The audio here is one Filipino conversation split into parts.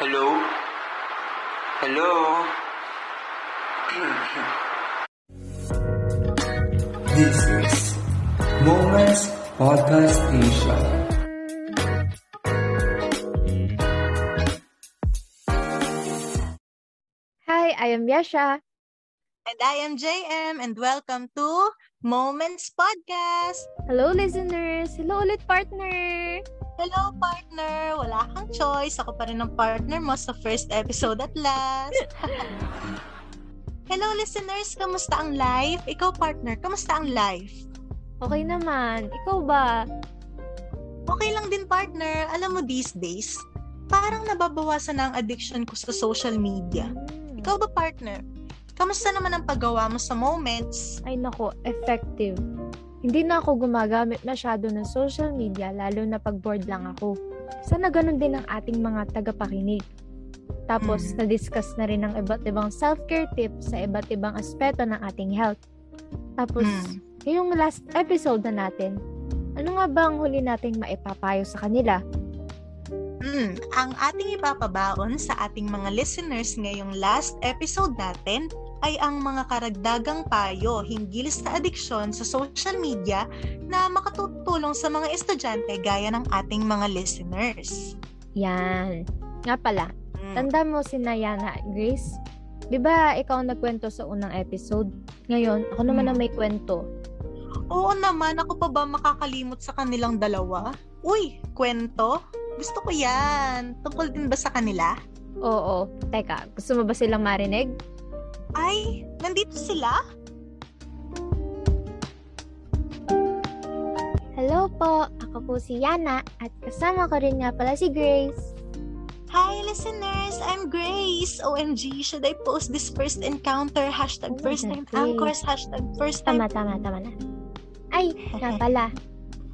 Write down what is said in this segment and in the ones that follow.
Hello? Hello? This is Moments Podcast Asia. Hi, I am Yasha. And I am JM and welcome to Moments Podcast. Hello, listeners. Hello ulit, partner. Hello, partner. Wala kang choice. Ako pa rin ang partner mo sa first episode at last. Hello, listeners. Kamusta ang life? Ikaw, partner. Kamusta ang life? Okay naman. Ikaw ba? Okay lang din, partner. Alam mo, these days, parang nababawasan na ang addiction ko sa social media. Hmm. Ikaw ba, partner? Kamusta naman ang paggawa mo sa moments? Ay nako, effective. Hindi na ako gumagamit masyado ng social media lalo na pag bored lang ako. Sana ganun din ang ating mga tagapakinig. Tapos, Mm. na-discuss na rin ang iba't ibang self-care tips sa iba't ibang aspeto ng ating health. Tapos, Mm. ngayong last episode na natin, ano nga ba ang huli nating maipapayo sa kanila? Mm, ang ating ipapabaon sa ating mga listeners ngayong last episode natin ay ang mga karagdagang payo hinggil sa adiksyon sa social media na makatutulong sa mga estudyante gaya ng ating mga listeners. Yan. Nga pala, Mm. Tanda mo si Nayana, Grace? Di ba ikaw ang nagkwento sa unang episode? Ngayon, ako naman ang may kwento. Oo naman, ako pa ba makakalimot sa kanilang dalawa? Uy, kwento? Gusto ko yan. Tungkol din ba sa kanila? Oo. Teka, gusto mo ba silang marinig? Ay, nandito sila? Hello po, ako po si Yana at kasama ko rin nga pala si Grace. Hi, listeners! I'm Grace! OMG, should I post this first encounter? Hashtag Oh first time anchors, hashtag first time... Tama, tama, tama na. Ay, nga pala.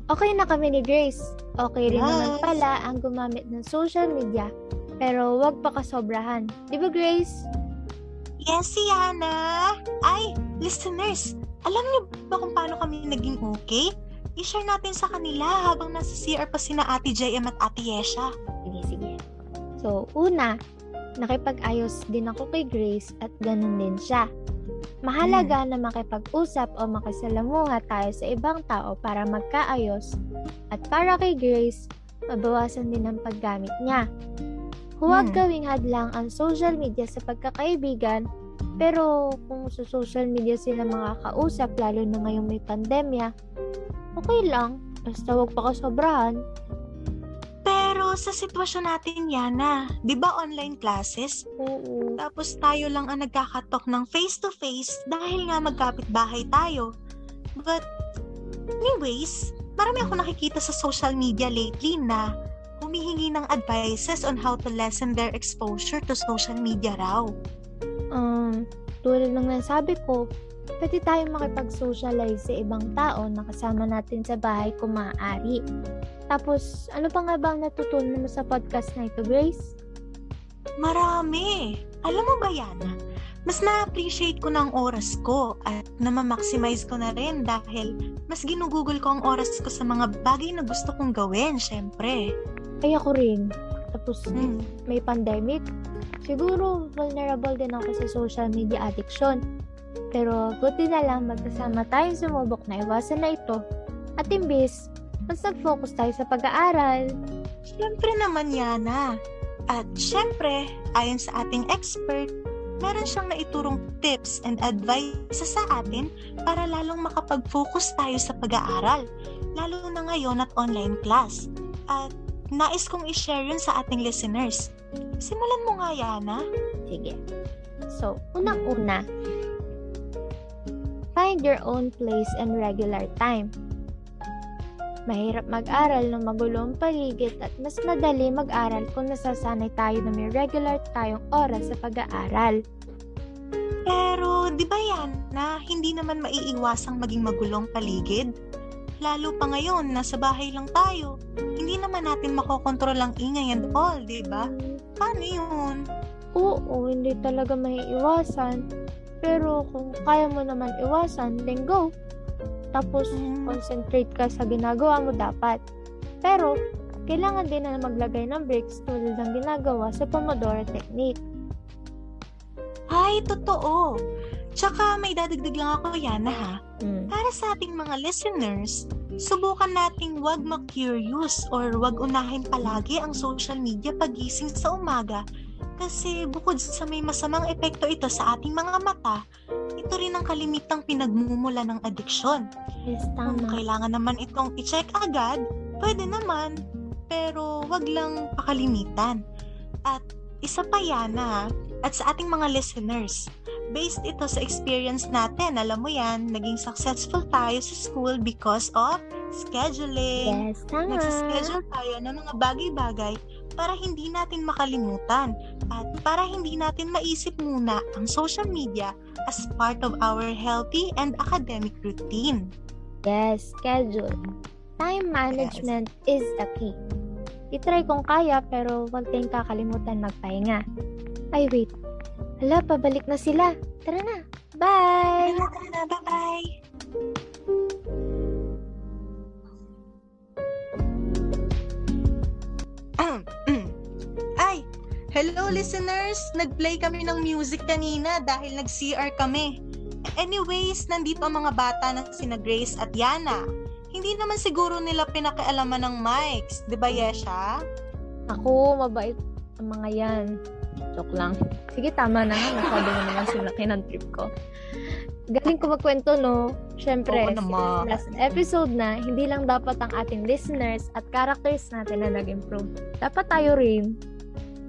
Okay na kami ni Grace. Okay rin naman Yes. pala ang gumamit ng social media. Pero wag pa kasobrahan. Di ba Grace? Yes, si Yana! Ay, listeners! Alam niyo ba kung paano kami naging okay? I-share natin sa kanila habang nasa CR pa sina Ate JM at Ate Yesha. Sige, sige. So, una, nakipag-ayos din ako kay Grace at ganun din siya. Mahalaga na makipag-usap o makisalamuha tayo sa ibang tao para magkaayos at para kay Grace, mabawasan din ang paggamit niya. Huwag Hmm. gawing hadlang ang social media sa pagkakaibigan, pero kung sa social media sila makakausap lalo na ngayong may pandemya, okay lang, basta huwag pa kasobrahan. Pero sa sitwasyon natin, Yana, di ba online classes? Oo. Tapos tayo lang ang nagkakatok ng face-to-face dahil nga magkapit bahay tayo. But, anyways, marami ako nakikita sa social media lately na humihingi ng advices on how to lessen their exposure to social media raw. Um, tulad ng nasabi ko, pwede tayong makipag-socialize sa ibang tao na kasama natin sa bahay kung maaari. Tapos, ano pa nga ba ang natutunan mo sa podcast na ito, Grace? Marami! Alam mo ba, Yana? Mas na-appreciate ko ang oras ko at na-maximize ko na rin dahil mas ginugugol ko ang oras ko sa mga bagay na gusto kong gawin, syempre. Ay, ako rin. Tapos, Hmm. may pandemic. Siguro, vulnerable din ako sa social media addiction. Pero, buti na lang magkasama tayong sumubok na iwasan na ito. At imbis, mas nag-focus tayo sa pag-aaral. Siyempre naman, Yana. At siyempre, ayon sa ating expert, meron siyang naiturong tips and advice sa atin para lalong makapag-focus tayo sa pag-aaral, lalo na ngayon at online class. At nais kong i-share yun sa ating listeners. Simulan mo nga, Yana. Sige. So, unang-una, find your own place and regular time. Mahirap mag-aral ng magulo ang paligid at mas madali mag-aral kung nasasanay tayo na may regular tayong oras sa pag-aaral. Pero, di ba yan, na hindi naman maiiwasang maging magulong paligid? Lalo pa ngayon, nasa bahay lang tayo. Hindi naman natin makokontrol ang ingay and all, di ba? Paano yun? Oo, hindi talaga maiiwasan. Pero kung kaya mo naman iwasan, then go. Tapos, Mm. concentrate ka sa ginagawa mo dapat. Pero, kailangan din na maglagay ng breaks tulad ng ginagawa sa Pomodoro Technique. Ay, totoo. Tsaka may dadagdag lang ako, Yana ha. Mm. Para sa ating mga listeners, subukan nating wag ma-curious or wag unahin palagi ang social media pagising sa umaga kasi bukod sa may masamang epekto ito sa ating mga mata, ito rin ang kalimitang pinagmumula ng adiksyon. Yes, Kung tama. kailangan naman itong i-check agad, pwede naman, pero wag lang pakalimitan. At isa pa yan ha, at sa ating mga listeners, based ito sa experience natin, alam mo yan, naging successful tayo sa school because of scheduling. Yes, tama. Nagsischedule tayo ng mga bagay-bagay para hindi natin makalimutan at para hindi natin maisip muna ang social media as part of our healthy and academic routine. Yes, schedule. Time management is a key. Itry kung kaya pero huwag tayong kakalimutan magpahinga. Ay, wait. Hala, pabalik na sila. Tara na. Bye! Tara na, tara na, bye-bye! Ay, hello listeners! Nag-play kami ng music kanina dahil nag-CR kami. Anyways, nandito ang mga bata na sina Grace at Yana. Hindi naman siguro nila pinakialaman ng mics, di ba Yesha? Ako, mabait ang mga yan. Joke lang. Sige, tama na. Masyado na naman sinaki ng trip ko. Galing ko magkwento, no? Siyempre, last episode na, hindi lang dapat ang ating listeners at characters natin na nag-improve. Dapat tayo rin.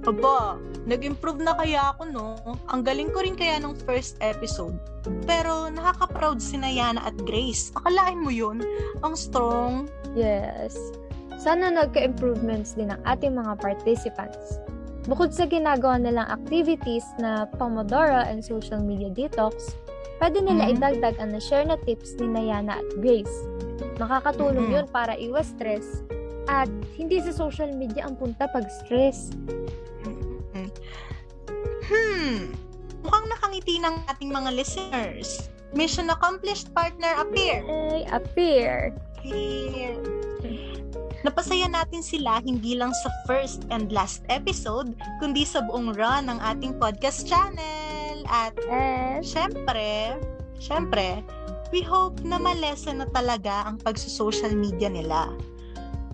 Aba, nag-improve na kaya ako, no? Ang galing ko rin kaya nung first episode. Pero nakaka-proud si Yana at Grace. Akalain mo yun? Ang strong. Yes. Sana nagka-improvements din ang ating mga participants. Bukod sa ginagawa nilang activities na Pomodoro and social media detox, pwede nila Mhm. idagdag ang na-share na tips ni Nayana at Grace. Makakatulong Mhm. yun para iwas stress at hindi sa social media ang punta pag stress. Hmm, mukhang nakangiti ng ating mga listeners. Mission accomplished, partner, appear. Ay, appear. Appear. Napasaya natin sila hindi lang sa first and last episode, kundi sa buong run ng ating podcast channel. At And, syempre, syempre, we hope na malesen na talaga ang pagsusocial media nila.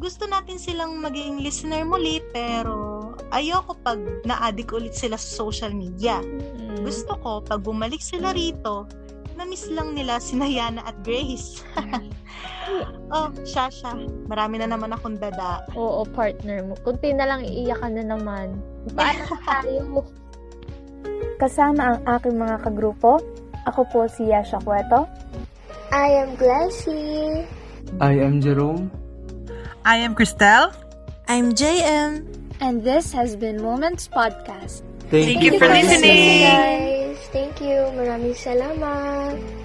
Gusto natin silang maging listener muli, pero ayoko pag na-addict ulit sila sa social media. mm, Gusto ko, pag bumalik sila rito, na-miss lang nila si Nayana at Grace. oh, Shasha, marami na naman akong dada. oo, partner mo. Kunti na lang iiyakan na naman. Paano tayo? Kasama ang aking mga kagrupo, ako po si Yasha Cueto. I am Glassy. I am Jerome. I am Christelle. I'm JM. And this has been Moments Podcast. Thank, Thank you for listening. guys. Thank you. Maraming salamat.